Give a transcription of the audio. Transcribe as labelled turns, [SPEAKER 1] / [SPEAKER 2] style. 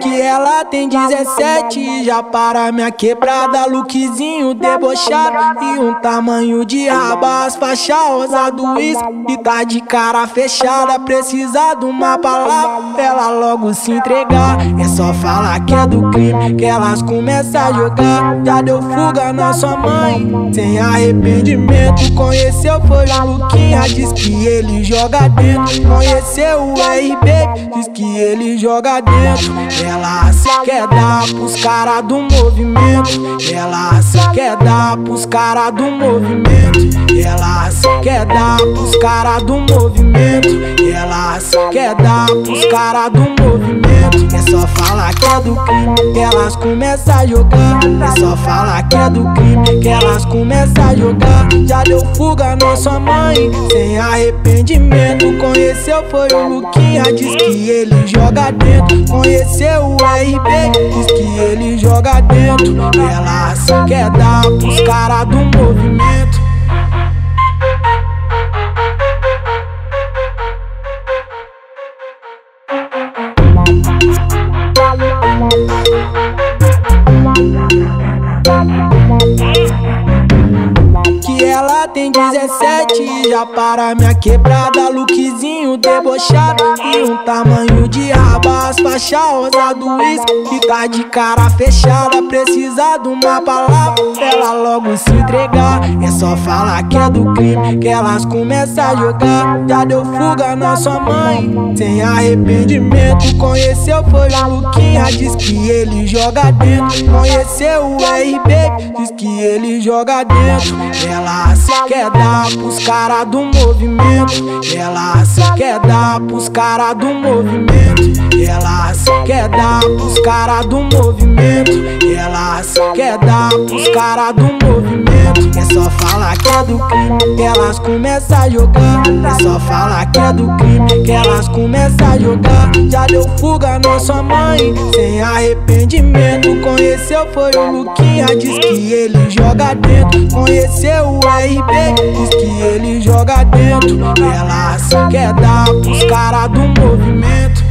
[SPEAKER 1] Que ela tem 17 já para minha quebrada Lookzinho debochado e um tamanho de raba As faixas rosa do e tá de cara fechada Precisa de uma palavra, ela logo se entregar. É só falar que é do crime, que elas começam a jogar. Já deu fuga na sua mãe, sem arrependimento Conheceu foi o Luquinha, diz que ele joga dentro. Conheceu o RB, diz que ele joga dentro. Ela se quer dar pros cara do movimento. Ela se quer dar pros cara do movimento. Ela se quer dar pros cara do movimento. Ela se quer dar pros cara do movimento só falar que é do crime que elas começam a jogar. É só falar que é do crime que elas começam a jogar. Já deu fuga na sua mãe sem arrependimento. Conheceu foi o Luquinha, diz que ele joga dentro. Conheceu o RB, diz que ele joga dentro. Ela se quer dar pros cara do movimento ela tem 17 Já para minha quebrada Lookzinho debochado E um tamanho de raba As faixas rosa do uísque tá de cara fechada Precisa de uma palavra Ela logo se entregar. É só falar que é do crime Que elas começam a jogar. Já deu fuga na sua mãe Sem arrependimento. Conheceu foi o Luquinha Diz que ele joga dentro. Conheceu o RB Diz que ele joga dentro. Ela se quer dar pros cara do movimento. Ela quer dar pros cara do movimento. Ela se quer dar pros cara do movimento. Ela se quer dar pros cara do movimento. É só falar que é do crime que elas começam a jogar. É só falar que é do crime que elas começam a jogar. Já deu fuga na sua mãe sem arrependimento. Conheceu foi o Luquinha, diz que ele joga dentro. Conheceu o RB, diz que ele joga dentro. Ela se quer dar pros cara do movimento.